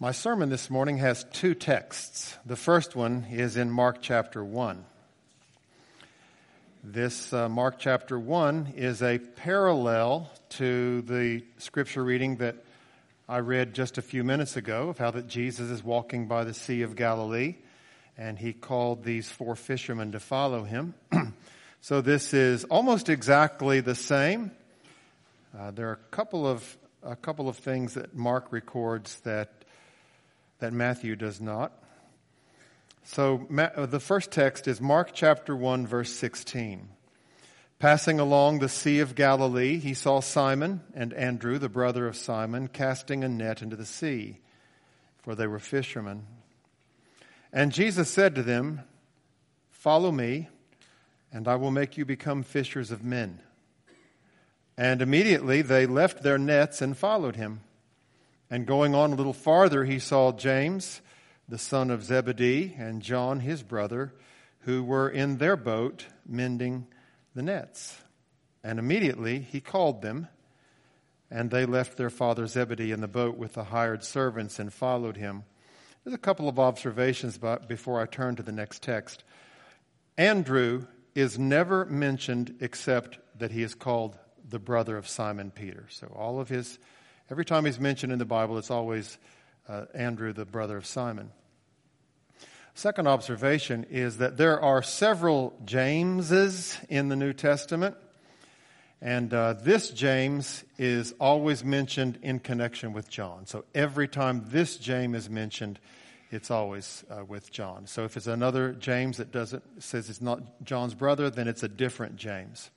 My sermon this morning has two texts. The first one is in Mark chapter 1. This uh, Mark chapter 1 is a parallel to the scripture reading that I read just a few minutes ago of how that Jesus is walking by the Sea of Galilee and he called these four fishermen to follow him. so this is almost exactly the same. Uh, there are a couple of a couple of things that Mark records that that Matthew does not. So uh, the first text is Mark chapter 1 verse 16. Passing along the Sea of Galilee, he saw Simon and Andrew, the brother of Simon, casting a net into the sea, for they were fishermen. And Jesus said to them, Follow me, and I will make you become fishers of men. And immediately they left their nets and followed him. And going on a little farther, he saw James, the son of Zebedee, and John, his brother, who were in their boat mending the nets. And immediately he called them, and they left their father Zebedee in the boat with the hired servants and followed him. There's a couple of observations before I turn to the next text. Andrew is never mentioned except that he is called the brother of Simon Peter. So all of his Every time he's mentioned in the Bible, it's always uh, Andrew, the brother of Simon. Second observation is that there are several Jameses in the New Testament, and uh, this James is always mentioned in connection with John. So every time this James is mentioned, it's always uh, with John. So if it's another James that doesn't says it's not John's brother, then it's a different James.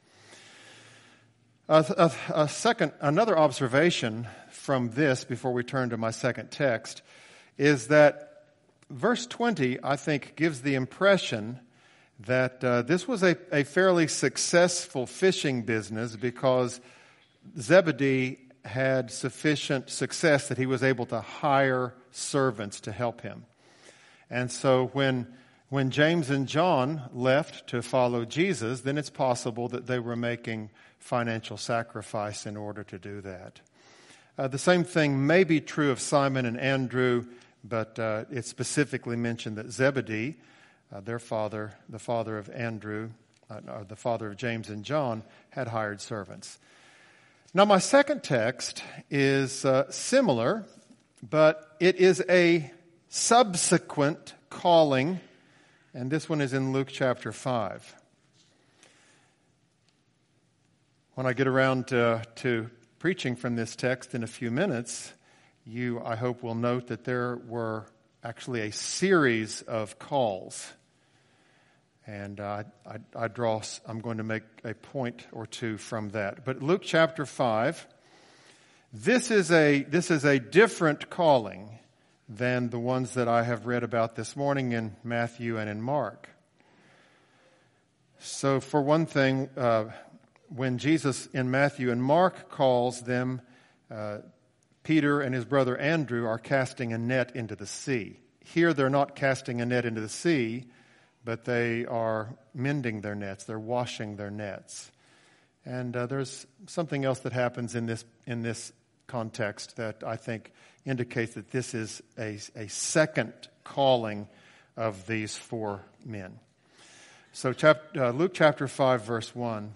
A, a, second, another observation from this before we turn to my second text is that verse 20, I think, gives the impression that uh, this was a, a fairly successful fishing business because Zebedee had sufficient success that he was able to hire servants to help him. And so when when James and John left to follow Jesus, then it's possible that they were making financial sacrifice in order to do that. Uh, the same thing may be true of Simon and Andrew, but uh, it's specifically mentioned that Zebedee, uh, their father, the father of Andrew, uh, or the father of James and John, had hired servants. Now, my second text is uh, similar, but it is a subsequent calling and this one is in Luke chapter 5. When I get around to, to preaching from this text in a few minutes, you, I hope, will note that there were actually a series of calls. And uh, I, I draw, I'm going to make a point or two from that. But Luke chapter 5, this is a, this is a different calling than the ones that I have read about this morning in Matthew and in Mark. So, for one thing, uh, when Jesus in Matthew and Mark calls them, uh, Peter and his brother Andrew are casting a net into the sea. Here, they're not casting a net into the sea, but they are mending their nets, they're washing their nets. And uh, there's something else that happens in this, in this context that I think indicates that this is a, a second calling of these four men. So, uh, Luke chapter 5, verse 1.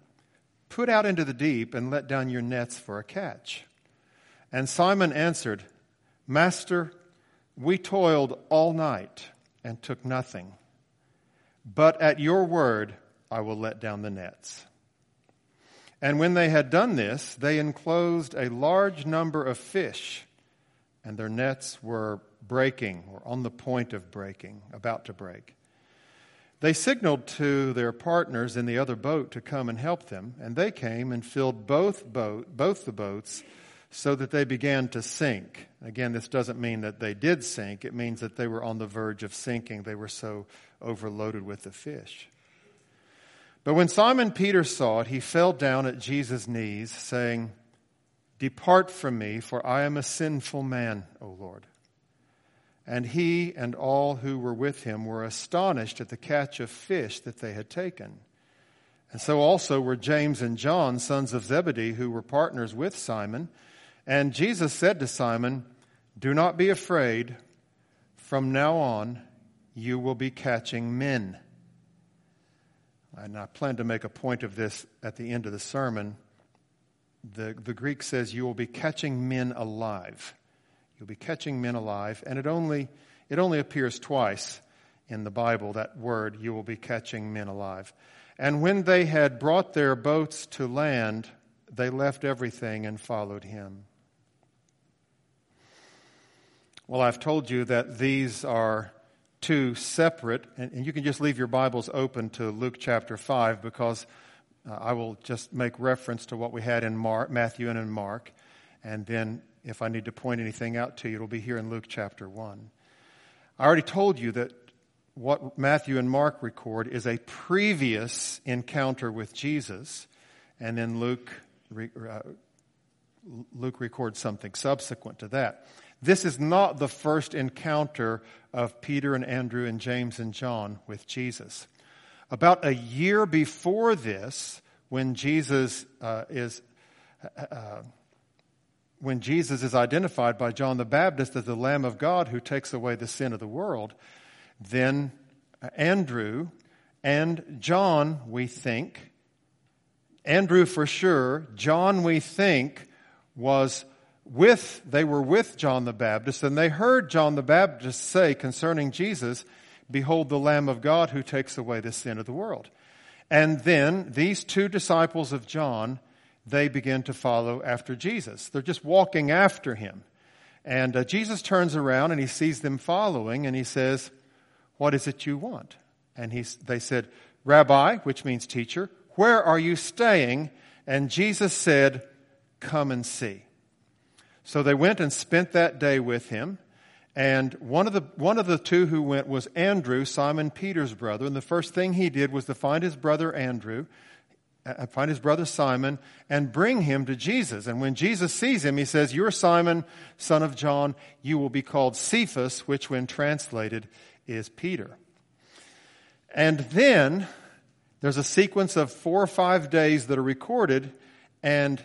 Put out into the deep and let down your nets for a catch. And Simon answered, Master, we toiled all night and took nothing. But at your word, I will let down the nets. And when they had done this, they enclosed a large number of fish and their nets were breaking or on the point of breaking, about to break. They signaled to their partners in the other boat to come and help them, and they came and filled both boat, both the boats so that they began to sink. Again, this doesn't mean that they did sink, it means that they were on the verge of sinking. They were so overloaded with the fish. But when Simon Peter saw it, he fell down at Jesus' knees, saying, Depart from me, for I am a sinful man, O Lord. And he and all who were with him were astonished at the catch of fish that they had taken. And so also were James and John, sons of Zebedee, who were partners with Simon. And Jesus said to Simon, Do not be afraid. From now on, you will be catching men. And I plan to make a point of this at the end of the sermon. The, the Greek says, You will be catching men alive. You'll be catching men alive. And it only, it only appears twice in the Bible, that word, you will be catching men alive. And when they had brought their boats to land, they left everything and followed him. Well, I've told you that these are two separate, and, you can just leave your Bibles open to Luke chapter 5 because uh, I will just make reference to what we had in Mark, Matthew and in Mark. And then if I need to point anything out to you, it'll be here in Luke chapter 1. I already told you that what Matthew and Mark record is a previous encounter with Jesus, and then Luke, uh, Luke records something subsequent to that. This is not the first encounter of Peter and Andrew and James and John with Jesus. About a year before this, when Jesus uh, is uh, uh, when Jesus is identified by John the Baptist as the Lamb of God who takes away the sin of the world, then Andrew and John, we think, Andrew for sure, John, we think, was with, they were with John the Baptist, and they heard John the Baptist say concerning Jesus, Behold the Lamb of God who takes away the sin of the world. And then these two disciples of John, they begin to follow after Jesus. They're just walking after him. And uh, Jesus turns around and he sees them following and he says, What is it you want? And he, they said, Rabbi, which means teacher, where are you staying? And Jesus said, Come and see. So they went and spent that day with him. And one of the, one of the two who went was Andrew, Simon Peter's brother. And the first thing he did was to find his brother Andrew, Uh, uh, find his brother Simon, and bring him to Jesus. And when Jesus sees him, he says, You're Simon, son of John. You will be called Cephas, which when translated is Peter. And then there's a sequence of four or five days that are recorded, and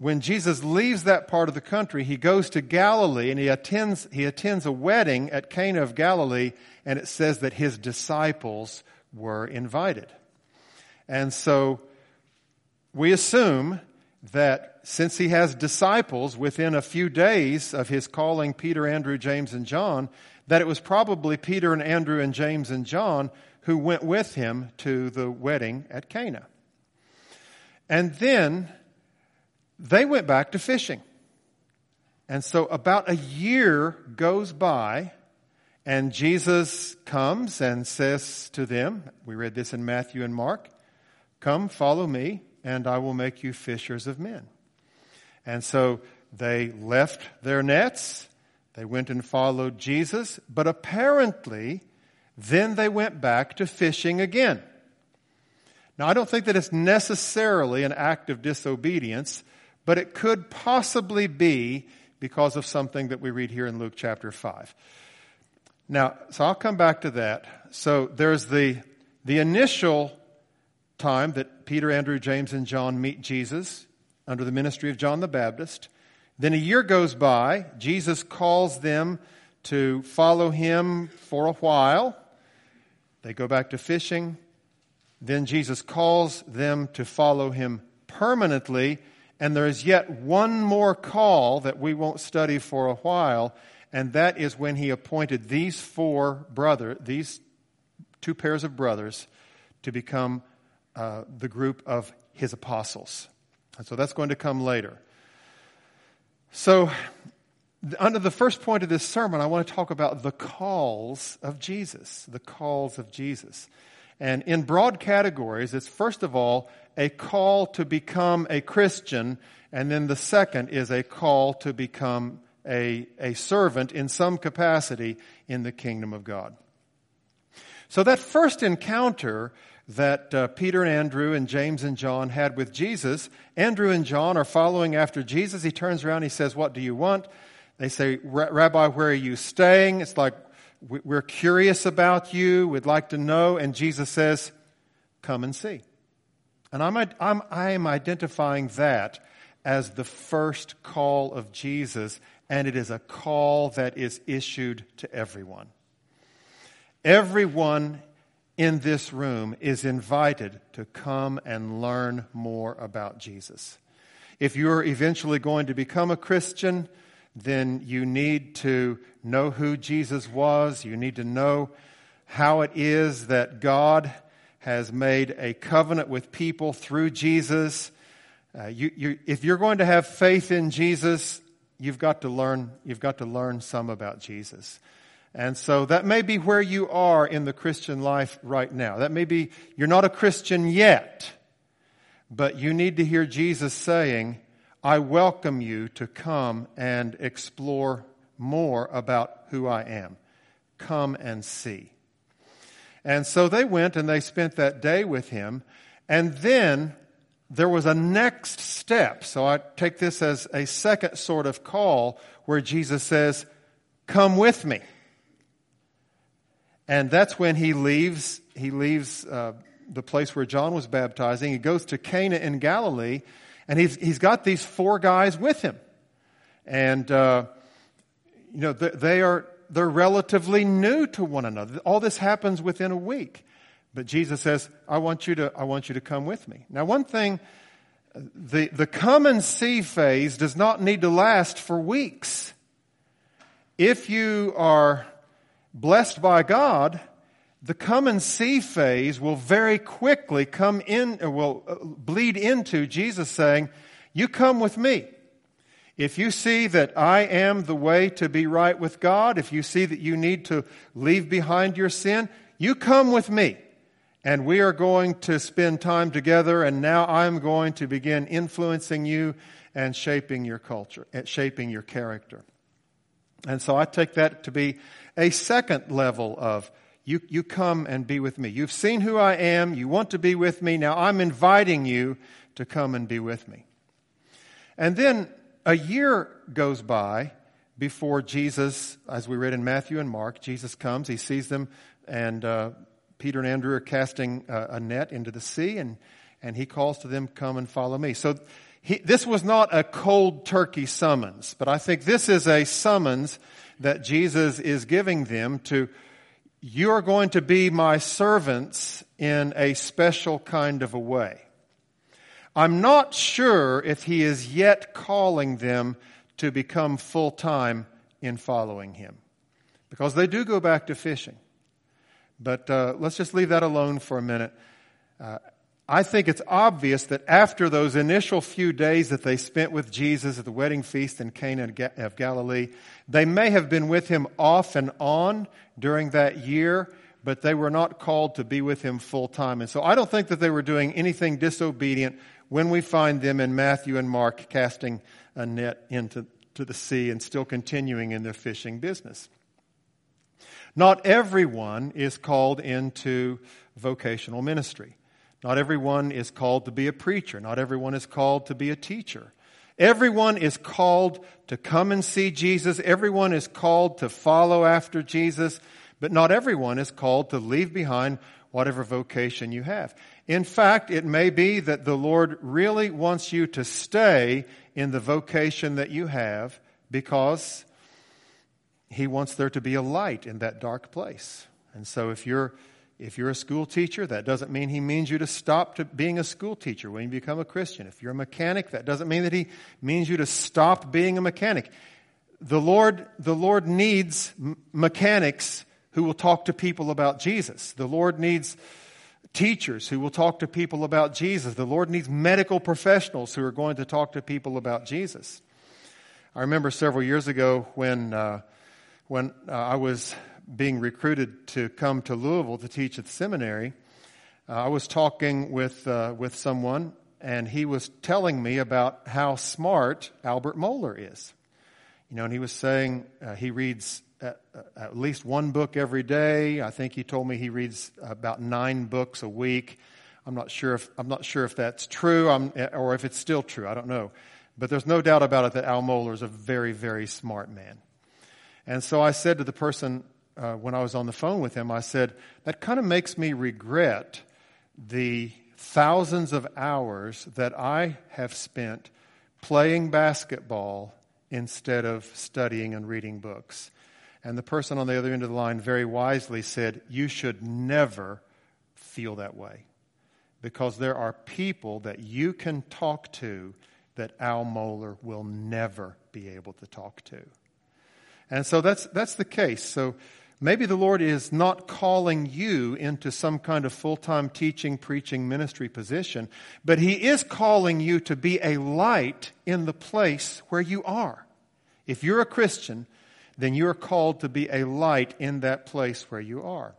when Jesus leaves that part of the country, he goes to Galilee and he attends, he attends a wedding at Cana of Galilee, and it says that his disciples were invited. And so we assume that since he has disciples within a few days of his calling Peter, Andrew, James, and John, that it was probably Peter and Andrew and James and John who went with him to the wedding at Cana. And then they went back to fishing. And so about a year goes by, and Jesus comes and says to them, we read this in Matthew and Mark, Come, follow me, and I will make you fishers of men. And so they left their nets, they went and followed Jesus, but apparently then they went back to fishing again. Now, I don't think that it's necessarily an act of disobedience but it could possibly be because of something that we read here in Luke chapter 5. Now, so I'll come back to that. So there's the, the initial time that Peter, Andrew, James, and John meet Jesus under the ministry of John the Baptist. Then a year goes by. Jesus calls them to follow him for a while. They go back to fishing. Then Jesus calls them to follow him permanently and there is yet one more call that we won't study for a while, and that is when he appointed these four brothers, these two pairs of brothers, to become uh, the group of his apostles. And so that's going to come later. So, under the first point of this sermon, I want to talk about the calls of Jesus. The calls of Jesus. And in broad categories, it's first of all a call to become a Christian, and then the second is a call to become a, a servant in some capacity in the kingdom of God. So that first encounter that uh, Peter and Andrew and James and John had with Jesus, Andrew and John are following after Jesus. He turns around, he says, What do you want? They say, Rabbi, where are you staying? It's like, we're curious about you. We'd like to know. And Jesus says, Come and see. And I'm, I'm, I'm identifying that as the first call of Jesus, and it is a call that is issued to everyone. Everyone in this room is invited to come and learn more about Jesus. If you're eventually going to become a Christian, then you need to know who Jesus was. You need to know how it is that God has made a covenant with people through Jesus. Uh, you, you, if you're going to have faith in Jesus, you've got to learn. You've got to learn some about Jesus. And so that may be where you are in the Christian life right now. That may be you're not a Christian yet, but you need to hear Jesus saying, I welcome you to come and explore more about who I am. Come and see. And so they went and they spent that day with him. And then there was a next step. So I take this as a second sort of call where Jesus says, Come with me. And that's when he leaves, he leaves uh, the place where John was baptizing. He goes to Cana in Galilee and he's, he's got these four guys with him. And, uh, you know, they are, they're relatively new to one another. All this happens within a week. But Jesus says, I want you to, I want you to come with me. Now, one thing, the, the come and see phase does not need to last for weeks. If you are blessed by God, the come and see phase will very quickly come in, will uh, bleed into Jesus saying, You come with me. If you see that I am the way to be right with God, if you see that you need to leave behind your sin, you come with me. And we are going to spend time together, and now I'm going to begin influencing you and shaping your culture, uh, shaping your character. And so I take that to be a second level of you, you come and be with me. You've seen who I am. You want to be with me. Now I'm inviting you to come and be with me. And then a year goes by before Jesus, as we read in Matthew and Mark, Jesus comes. He sees them, and uh, Peter and Andrew are casting a net into the sea, and, and he calls to them, Come and follow me. So he, this was not a cold turkey summons, but I think this is a summons that Jesus is giving them to you are going to be my servants in a special kind of a way. I'm not sure if he is yet calling them to become full time in following him because they do go back to fishing. But uh, let's just leave that alone for a minute. Uh, I think it's obvious that after those initial few days that they spent with Jesus at the wedding feast in Cana of Galilee, they may have been with him off and on during that year, but they were not called to be with him full time. And so I don't think that they were doing anything disobedient when we find them in Matthew and Mark casting a net into to the sea and still continuing in their fishing business. Not everyone is called into vocational ministry. Not everyone is called to be a preacher. Not everyone is called to be a teacher. Everyone is called to come and see Jesus. Everyone is called to follow after Jesus. But not everyone is called to leave behind whatever vocation you have. In fact, it may be that the Lord really wants you to stay in the vocation that you have because He wants there to be a light in that dark place. And so if you're if you're a school teacher, that doesn't mean he means you to stop to being a school teacher when you become a Christian. If you're a mechanic, that doesn't mean that he means you to stop being a mechanic. The Lord, the Lord needs mechanics who will talk to people about Jesus. The Lord needs teachers who will talk to people about Jesus. The Lord needs medical professionals who are going to talk to people about Jesus. I remember several years ago when, uh, when uh, I was being recruited to come to Louisville to teach at the seminary. Uh, I was talking with, uh, with someone, and he was telling me about how smart Albert Mohler is. You know, and he was saying uh, he reads at, at, least one book every day. I think he told me he reads about nine books a week. I'm not sure if I'm not sure if that's true I'm, or if it's still true. I don't know, but there's no doubt about it that Al Mohler is a very very smart man. And so I said to the person uh, when I was on the phone with him, I said that kind of makes me regret the thousands of hours that I have spent playing basketball instead of studying and reading books. And the person on the other end of the line very wisely said, You should never feel that way. Because there are people that you can talk to that Al Mohler will never be able to talk to. And so that's, that's the case. So maybe the Lord is not calling you into some kind of full time teaching, preaching, ministry position, but He is calling you to be a light in the place where you are. If you're a Christian, then you're called to be a light in that place where you are.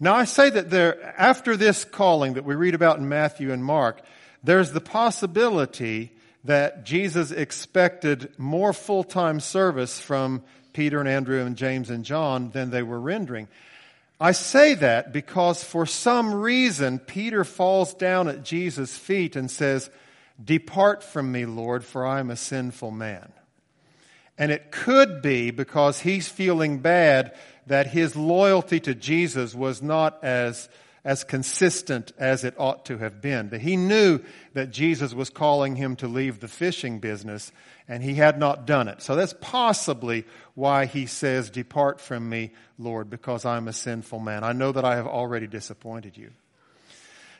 Now I say that there, after this calling that we read about in Matthew and Mark, there's the possibility that Jesus expected more full-time service from Peter and Andrew and James and John than they were rendering. I say that because for some reason Peter falls down at Jesus' feet and says, Depart from me, Lord, for I am a sinful man. And it could be because he's feeling bad that his loyalty to Jesus was not as, as consistent as it ought to have been. That he knew that Jesus was calling him to leave the fishing business and he had not done it. So that's possibly why he says, Depart from me, Lord, because I'm a sinful man. I know that I have already disappointed you.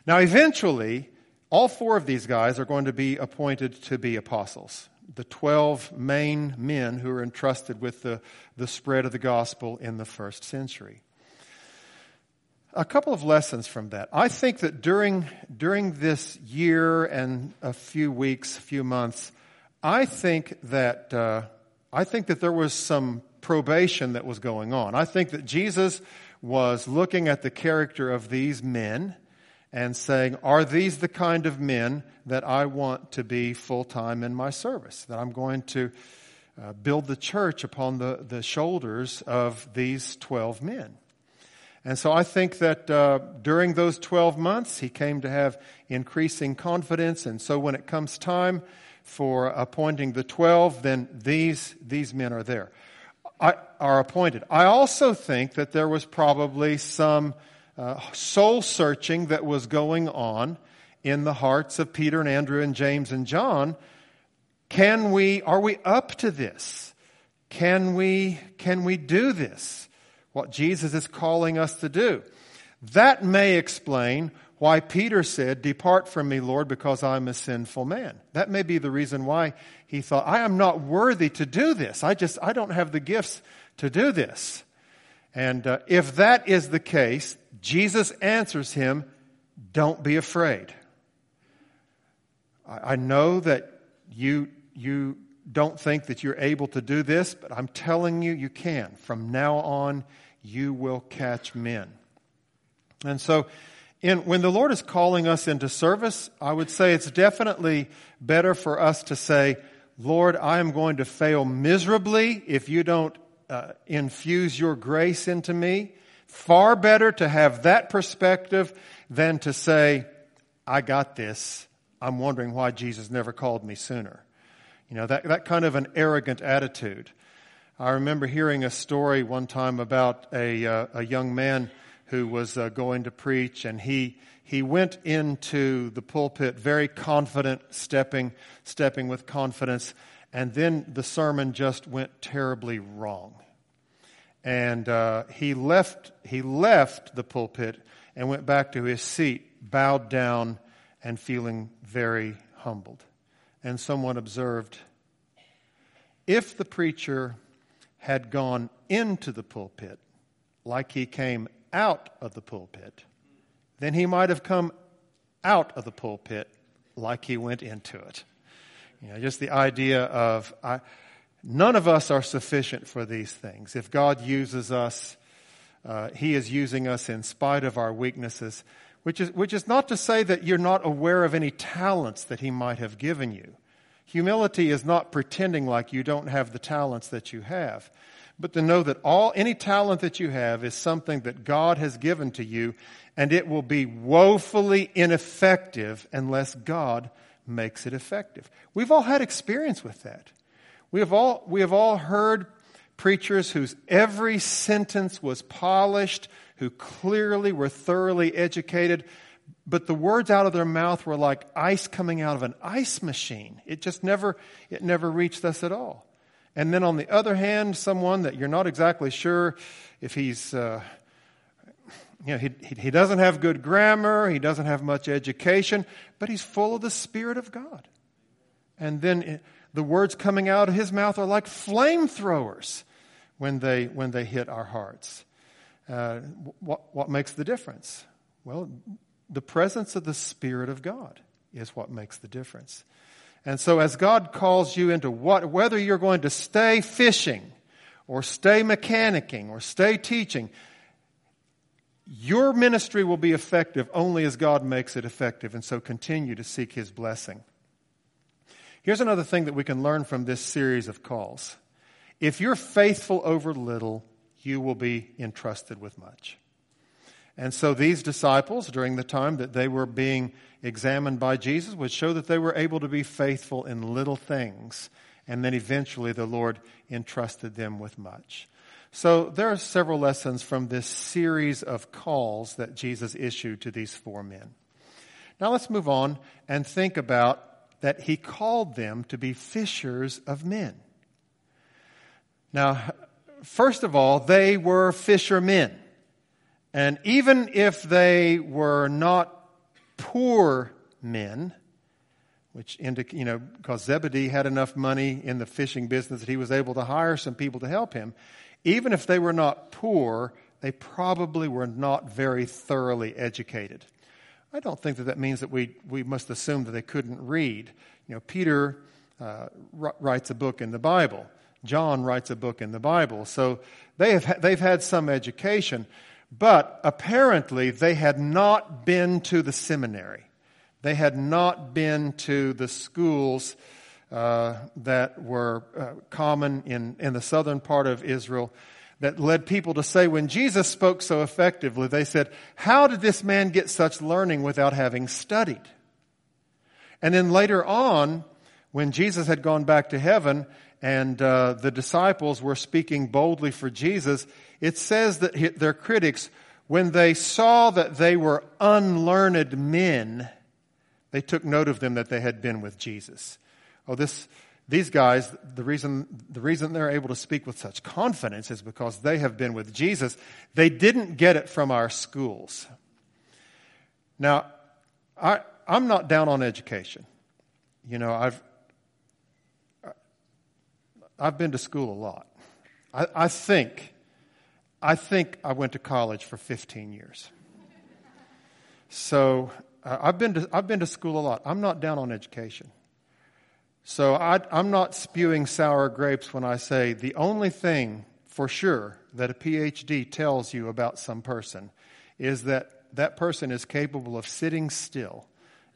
Now, eventually, all four of these guys are going to be appointed to be apostles the 12 main men who were entrusted with the, the spread of the gospel in the first century. A couple of lessons from that. I think that during, during this year and a few weeks, a few months, I think that, uh, I think that there was some probation that was going on. I think that Jesus was looking at the character of these men and saying, Are these the kind of men that I want to be full time in my service? That I'm going to uh, build the church upon the, the shoulders of these 12 men. And so I think that uh, during those 12 months, he came to have increasing confidence. And so when it comes time for appointing the 12, then these, these men are there, I, are appointed. I also think that there was probably some uh, soul searching that was going on in the hearts of Peter and Andrew and James and John. Can we, are we up to this? Can we, can we do this? What Jesus is calling us to do. That may explain why Peter said, Depart from me, Lord, because I'm a sinful man. That may be the reason why he thought, I am not worthy to do this. I just, I don't have the gifts to do this. And uh, if that is the case, Jesus answers him, Don't be afraid. I, I know that you, you don't think that you're able to do this, but I'm telling you, you can. From now on, you will catch men. And so, in, when the Lord is calling us into service, I would say it's definitely better for us to say, Lord, I am going to fail miserably if you don't uh, infuse your grace into me. Far better to have that perspective than to say, I got this. I'm wondering why Jesus never called me sooner. You know, that, that kind of an arrogant attitude. I remember hearing a story one time about a, uh, a young man who was uh, going to preach and he, he went into the pulpit very confident, stepping, stepping with confidence, and then the sermon just went terribly wrong and uh, he left he left the pulpit and went back to his seat, bowed down and feeling very humbled. And someone observed, if the preacher had gone into the pulpit like he came out of the pulpit, then he might have come out of the pulpit like he went into it. You know, just the idea of I, None of us are sufficient for these things. If God uses us, Uh, he is using us in spite of our weaknesses, which is, which is not to say that you're not aware of any talents that He might have given you. Humility is not pretending like you don't have the talents that you have, but to know that all, any talent that you have is something that God has given to you, and it will be woefully ineffective unless God makes it effective. We've all had experience with that. We have all, we have all heard preachers whose every sentence was polished, who clearly were thoroughly educated, but the words out of their mouth were like ice coming out of an ice machine. It just never, it never reached us at all. And then on the other hand, someone that you're not exactly sure if he's, uh, you know, he, he doesn't have good grammar, he doesn't have much education, but he's full of the Spirit of God. And then the words coming out of his mouth are like flamethrowers when they, when they hit our hearts. Uh, what, what makes the difference? Well, the presence of the Spirit of God is what makes the difference. And so as God calls you into what, whether you're going to stay fishing or stay mechanicking or stay teaching, your ministry will be effective only as God makes it effective. And so continue to seek His blessing. Here's another thing that we can learn from this series of calls. If you're faithful over little, you will be entrusted with much. And so these disciples, during the time that they were being examined by Jesus, would show that they were able to be faithful in little things. And then eventually the Lord entrusted them with much. So there are several lessons from this series of calls that Jesus issued to these four men. Now let's move on and think about that he called them to be fishers of men. Now, first of all, they were fishermen. And even if they were not poor men, which you know, because Zebedee had enough money in the fishing business that he was able to hire some people to help him, even if they were not poor, they probably were not very thoroughly educated. I don't think that that means that we, we must assume that they couldn't read. You know, Peter uh, writes a book in the Bible. John writes a book in the Bible. So they have, they've had some education, but apparently they had not been to the seminary. They had not been to the schools uh, that were uh, common in, in the southern part of Israel that led people to say when Jesus spoke so effectively, they said, How did this man get such learning without having studied? And then later on, when Jesus had gone back to heaven and uh, the disciples were speaking boldly for Jesus, it says that their critics, when they saw that they were unlearned men, they took note of them that they had been with Jesus. Oh, this, these guys, the reason, the reason they're able to speak with such confidence is because they have been with Jesus. They didn't get it from our schools. Now, I, I'm not down on education. You know, I've, I've been to school a lot. I, I think, I think I went to college for 15 years. So uh, I've, been to, I've been to school a lot. I'm not down on education. So I, I'm not spewing sour grapes when I say the only thing for sure that a PhD tells you about some person is that that person is capable of sitting still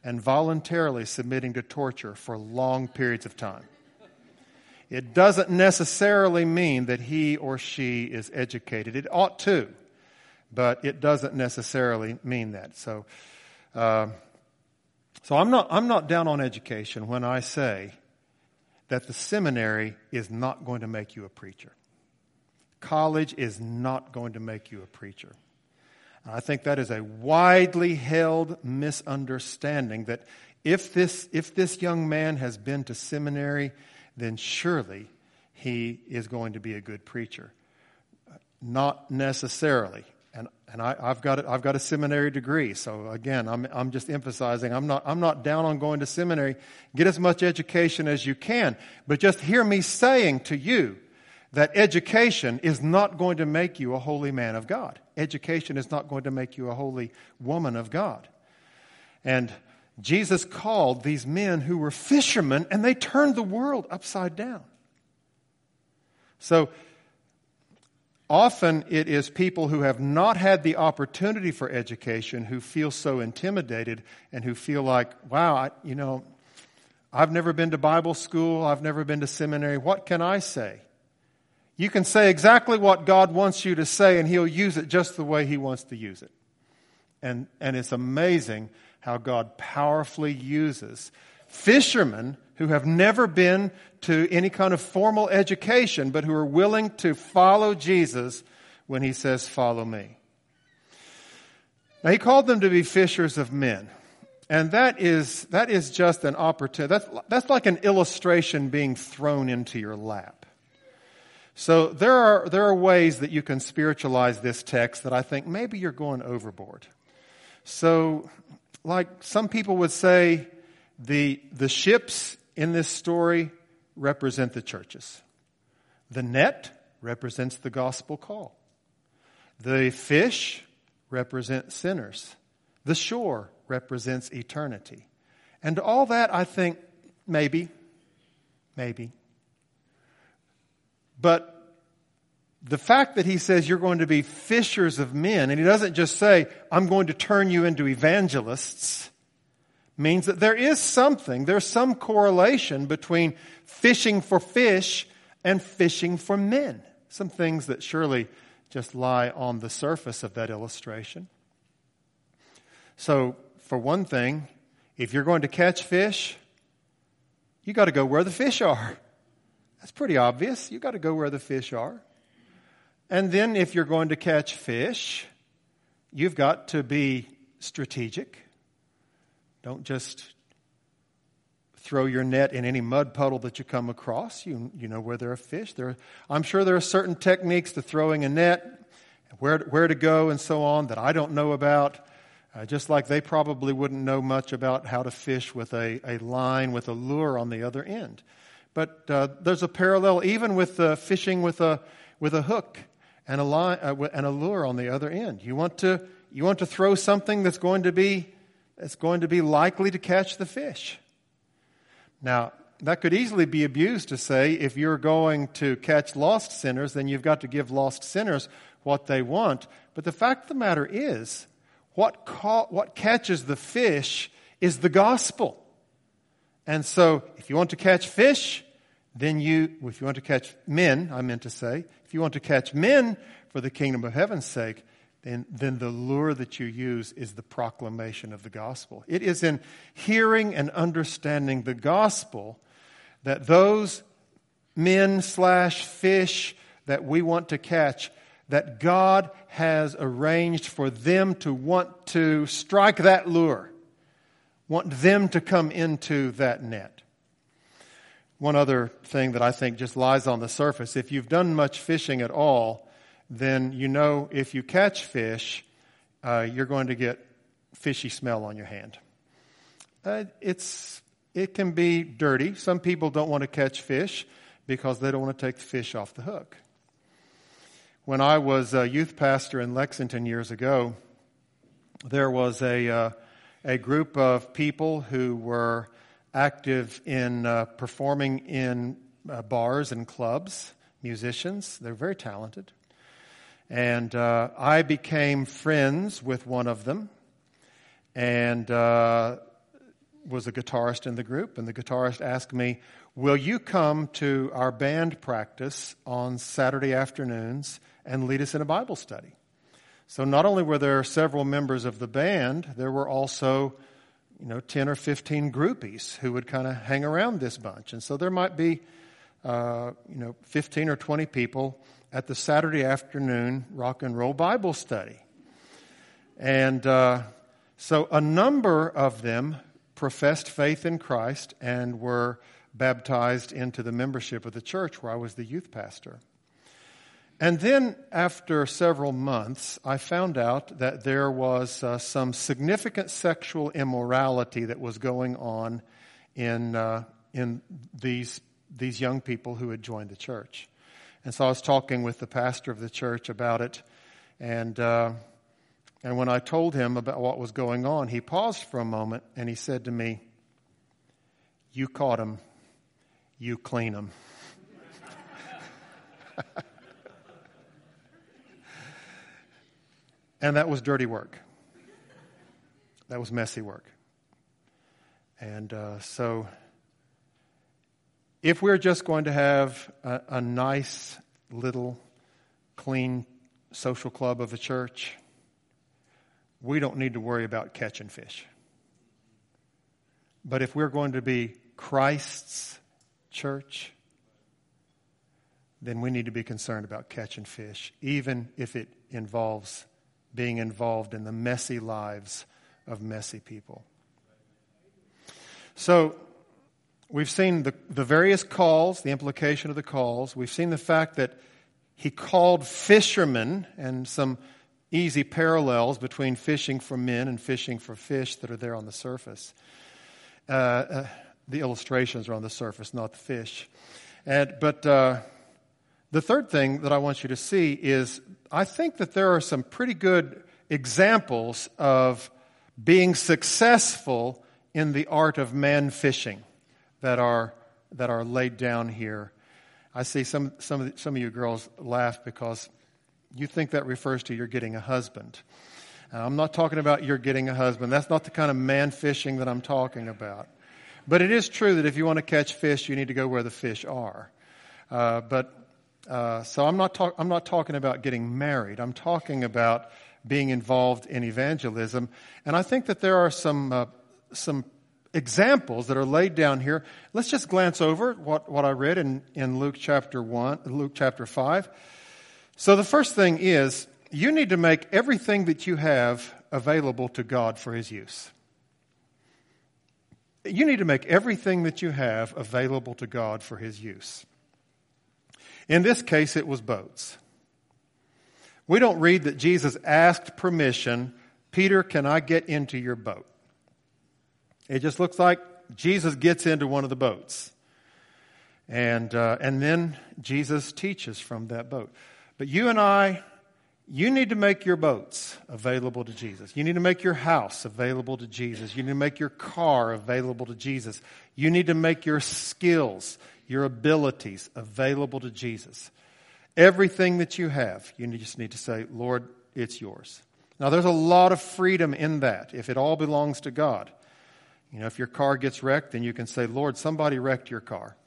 and voluntarily submitting to torture for long periods of time. It doesn't necessarily mean that he or she is educated. It ought to, but it doesn't necessarily mean that. So, uh, so I'm not, I'm not down on education when I say that the seminary is not going to make you a preacher. College is not going to make you a preacher. And I think that is a widely held misunderstanding that if this, if this young man has been to seminary, then surely he is going to be a good preacher. Not necessarily and and I, have got a, I've got a seminary degree. So again, I'm, I'm just emphasizing I'm not, I'm not down on going to seminary. Get as much education as you can. But just hear me saying to you that education is not going to make you a holy man of God. Education is not going to make you a holy woman of God. And Jesus called these men who were fishermen and they turned the world upside down. So Often it is people who have not had the opportunity for education who feel so intimidated and who feel like, wow, I, you know, I've never been to Bible school, I've never been to seminary. What can I say? You can say exactly what God wants you to say, and He'll use it just the way He wants to use it. And, and it's amazing how God powerfully uses fishermen who have never been to any kind of formal education, but who are willing to follow Jesus when he says, Follow me. Now, he called them to be fishers of men. And that is, that is just an opportunity. That's, that's like an illustration being thrown into your lap. So there are, there are ways that you can spiritualize this text that I think maybe you're going overboard. So, like some people would say, the, the ships in this story represent the churches. The net represents the gospel call. The fish represent sinners. The shore represents eternity. And all that, I think, maybe, maybe. But the fact that he says you're going to be fishers of men, and he doesn't just say, I'm going to turn you into evangelists means that there is something, there's some correlation between fishing for fish and fishing for men. Some things that surely just lie on the surface of that illustration. So, for one thing, if you're going to catch fish, you got to go where the fish are. That's pretty obvious. You got to go where the fish are. And then if you're going to catch fish, you've got to be strategic. Don't just throw your net in any mud puddle that you come across. You, you know where there are fish. There, I'm sure there are certain techniques to throwing a net, where, where to go, and so on that I don't know about. Uh, just like they probably wouldn't know much about how to fish with a, a line with a lure on the other end. But uh, there's a parallel even with uh, fishing with a, with a hook and a, line, uh, and a lure on the other end. You want, to, you want to throw something that's going to be that's going to be likely to catch the fish. Now, that could easily be abused to say if you're going to catch lost sinners, then you've got to give lost sinners what they want. But the fact of the matter is, what, ca- what catches the fish is the gospel. And so, if you want to catch fish, then you, if you want to catch men, I meant to say, if you want to catch men for the kingdom of heaven's sake, then, then the lure that you use is the proclamation of the gospel. It is in hearing and understanding the gospel that those men slash fish that we want to catch, that God has arranged for them to want to strike that lure, want them to come into that net. One other thing that I think just lies on the surface if you've done much fishing at all, then you know if you catch fish, uh, you're going to get fishy smell on your hand. Uh, it's, it can be dirty. Some people don't want to catch fish because they don't want to take the fish off the hook. When I was a youth pastor in Lexington years ago, there was a, uh, a group of people who were active in uh, performing in uh, bars and clubs, musicians. They're very talented. And uh, I became friends with one of them and uh, was a guitarist in the group. And the guitarist asked me, Will you come to our band practice on Saturday afternoons and lead us in a Bible study? So not only were there several members of the band, there were also you know, 10 or 15 groupies who would kind of hang around this bunch. And so there might be, uh, you know, 15 or 20 people at the Saturday afternoon rock and roll Bible study. And uh, so a number of them professed faith in Christ and were baptized into the membership of the church where I was the youth pastor. And then, after several months, I found out that there was uh, some significant sexual immorality that was going on in, uh, in these, these young people who had joined the church. And so I was talking with the pastor of the church about it. And, uh, and when I told him about what was going on, he paused for a moment and he said to me, You caught him, you clean him. And that was dirty work. That was messy work. And uh, so, if we're just going to have a, a nice little clean social club of a church, we don't need to worry about catching fish. But if we're going to be Christ's church, then we need to be concerned about catching fish, even if it involves being involved in the messy lives of messy people. So, we've seen the, the various calls, the implication of the calls. We've seen the fact that he called fishermen and some easy parallels between fishing for men and fishing for fish that are there on the surface. Uh, uh, the illustrations are on the surface, not the fish. And, but uh, the third thing that I want you to see is I think that there are some pretty good examples of being successful in the art of man fishing that are, that are laid down here. I see some, some, of the, some of you girls laugh because you think that refers to you're getting a husband. I'm not talking about you're getting a husband. That's not the kind of man fishing that I'm talking about. But it is true that if you want to catch fish, you need to go where the fish are. Uh, but uh, so I'm not, talk- I'm not talking about getting married. I'm talking about being involved in evangelism. And I think that there are some, uh, some examples that are laid down here. Let's just glance over what, what I read in, in Luke chapter 1, Luke chapter 5. So the first thing is you need to make everything that you have available to God for his use. You need to make everything that you have available to God for his use. In this case, it was boats. We don't read that Jesus asked permission, Peter, can I get into your boat? It just looks like Jesus gets into one of the boats. And, uh, and then Jesus teaches from that boat. But you and I, you need to make your boats available to Jesus. You need to make your house available to Jesus. You need to make your car available to Jesus. You need to make your skills, your abilities available to Jesus. Everything that you have, you just need to say, Lord, it's yours. Now, there's a lot of freedom in that if it all belongs to God. You know, if your car gets wrecked, then you can say, Lord, somebody wrecked your car.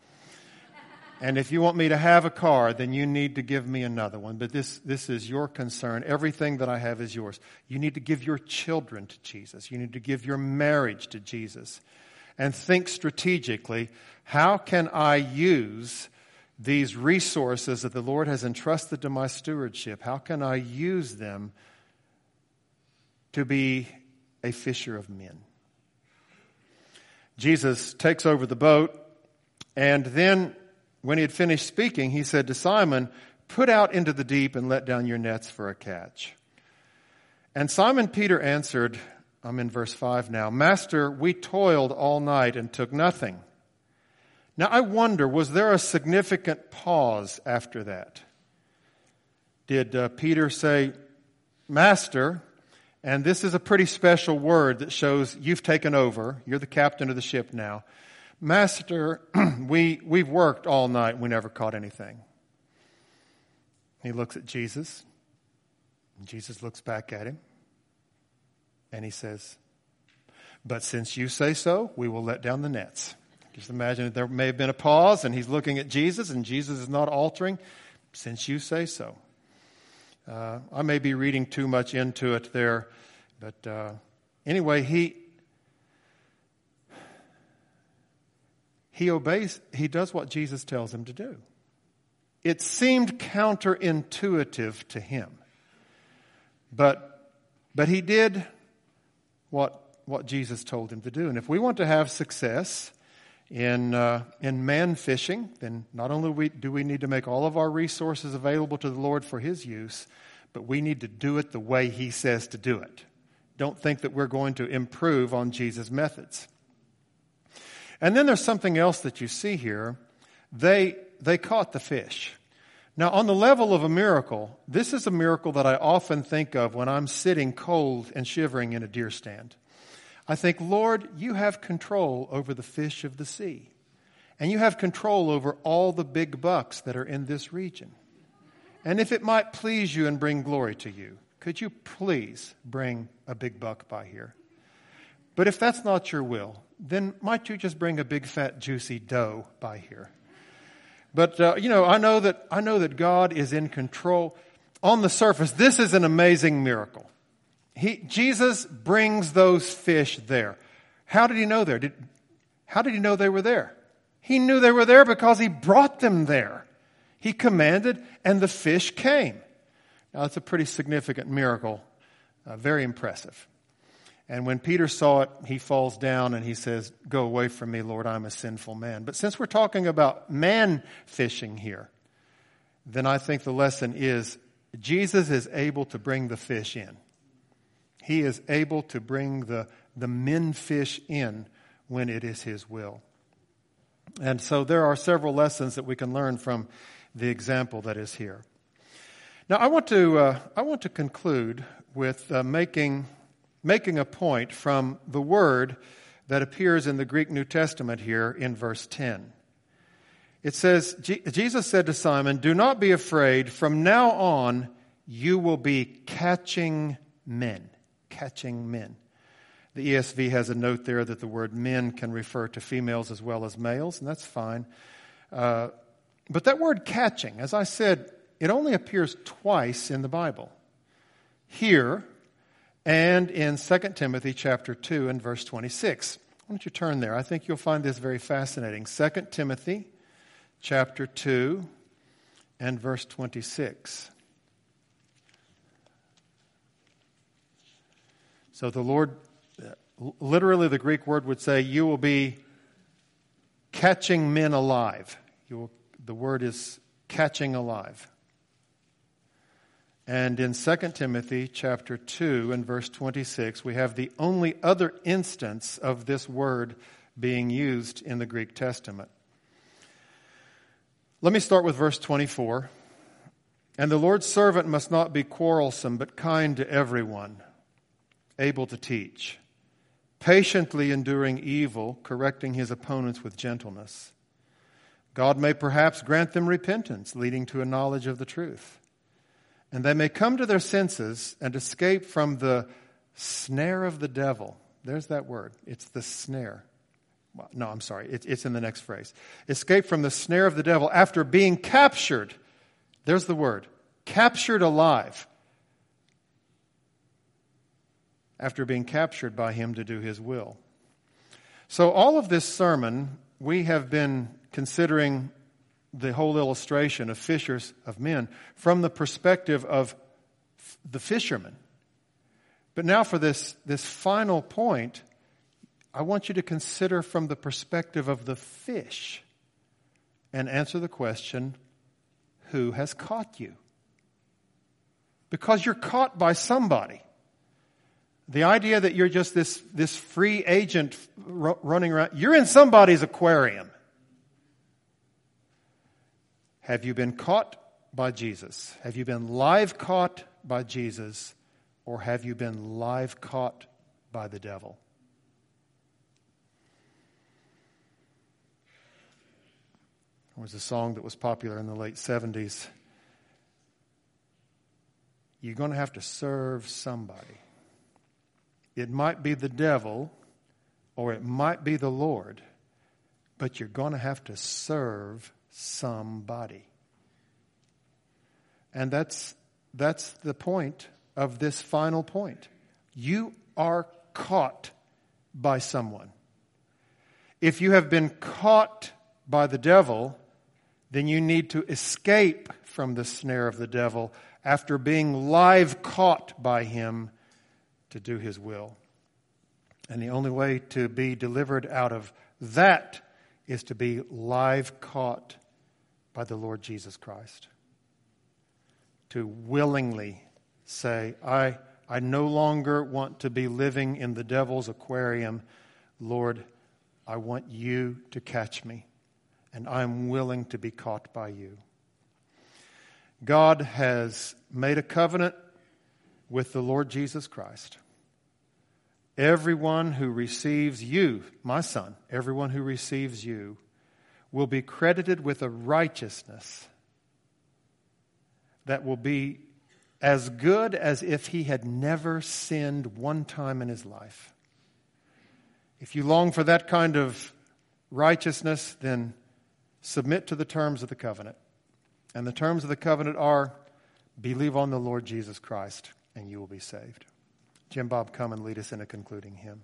And if you want me to have a car, then you need to give me another one. But this, this is your concern. Everything that I have is yours. You need to give your children to Jesus. You need to give your marriage to Jesus. And think strategically how can I use these resources that the Lord has entrusted to my stewardship? How can I use them to be a fisher of men? Jesus takes over the boat, and then when he had finished speaking, he said to Simon, Put out into the deep and let down your nets for a catch. And Simon Peter answered, I'm in verse 5 now, Master, we toiled all night and took nothing. Now I wonder, was there a significant pause after that? Did uh, Peter say, Master, and this is a pretty special word that shows you've taken over, you're the captain of the ship now. Master, we, we've worked all night. We never caught anything. He looks at Jesus. Jesus looks back at him. And he says, But since you say so, we will let down the nets. Just imagine there may have been a pause and he's looking at Jesus and Jesus is not altering. Since you say so. Uh, I may be reading too much into it there. But uh, anyway, he, he obeys, he does what Jesus tells him to do. It seemed counterintuitive to him. But, but he did what, what Jesus told him to do. And if we want to have success in, uh, in man fishing, then not only do we need to make all of our resources available to the Lord for his use, but we need to do it the way he says to do it. Don't think that we're going to improve on Jesus' methods. And then there's something else that you see here. They, they caught the fish. Now, on the level of a miracle, this is a miracle that I often think of when I'm sitting cold and shivering in a deer stand. I think, Lord, you have control over the fish of the sea. And you have control over all the big bucks that are in this region. And if it might please you and bring glory to you, could you please bring a big buck by here? But if that's not your will, then might you just bring a big fat juicy doe by here? But uh, you know, I know that I know that God is in control. On the surface, this is an amazing miracle. He, Jesus brings those fish there. How did he know there? Did, how did he know they were there? He knew they were there because he brought them there. He commanded, and the fish came. Now, that's a pretty significant miracle, uh, very impressive. And when Peter saw it, he falls down and he says, Go away from me, Lord, I'm a sinful man. But since we're talking about man fishing here, then I think the lesson is Jesus is able to bring the fish in. He is able to bring the, the men fish in when it is his will. And so there are several lessons that we can learn from the example that is here. Now, I want to, uh, I want to conclude with uh, making making a point from the word that appears in the Greek New Testament here in verse 10. It says, Jesus said to Simon, Do not be afraid. From now on, you will be catching men. Catching men. The ESV has a note there that the word men can refer to females as well as males, and that's fine. Uh, but that word catching, as I said, it only appears twice in the Bible. Here, and in 2 Timothy chapter 2 and verse 26. Why don't you turn there? I think you'll find this very fascinating. 2 Timothy chapter 2 and verse 26. So the Lord, uh, literally the Greek word would say, you will be catching men alive. Will, the word is catching alive. And in 2 Timothy chapter 2 and verse 26, we have the only other instance of this word being used in the Greek Testament. Let me start with verse 24. And the Lord's servant must not be quarrelsome, but kind to everyone, able to teach, patiently enduring evil, correcting his opponents with gentleness. God may perhaps grant them repentance, leading to a knowledge of the truth and they may come to their senses and escape from the snare of the devil. There's that word. It's the snare. Well, no, I'm sorry. It, it's in the next phrase. Escape from the snare of the devil after being captured. There's the word. Captured alive. After being captured by him to do his will. So, all of this sermon, we have been considering the whole illustration of fishers of men from the perspective of the fishermen. But now, for this, this final point, I want you to consider from the perspective of the fish and answer the question who has caught you? Because you're caught by somebody. The idea that you're just this, this free agent running around, you're in somebody's aquarium. Have you been caught by Jesus? Have you been live caught by Jesus? Or have you been live caught by the devil? There was a song that was popular in the late 70s. You're going to have to serve somebody. It might be the devil or it might be the Lord, but you're going to have to serve somebody. And that's, that's the point of this final point. You are caught by someone. If you have been caught by the devil, then you need to escape from the snare of the devil after being live caught by him to do his will. And the only way to be delivered out of that is to be live caught by the Lord Jesus Christ. To willingly say, I, I no longer want to be living in the devil's aquarium. Lord, I want you to catch me, and I'm willing to be caught by you. God has made a covenant with the Lord Jesus Christ. Everyone who receives you, my son, everyone who receives you, will be credited with a righteousness that will be as good as if he had never sinned one time in his life. If you long for that kind of righteousness, then submit to the terms of the covenant. And the terms of the covenant are believe on the Lord Jesus Christ, and you will be saved. Jim Bob, come and lead us in a concluding hymn.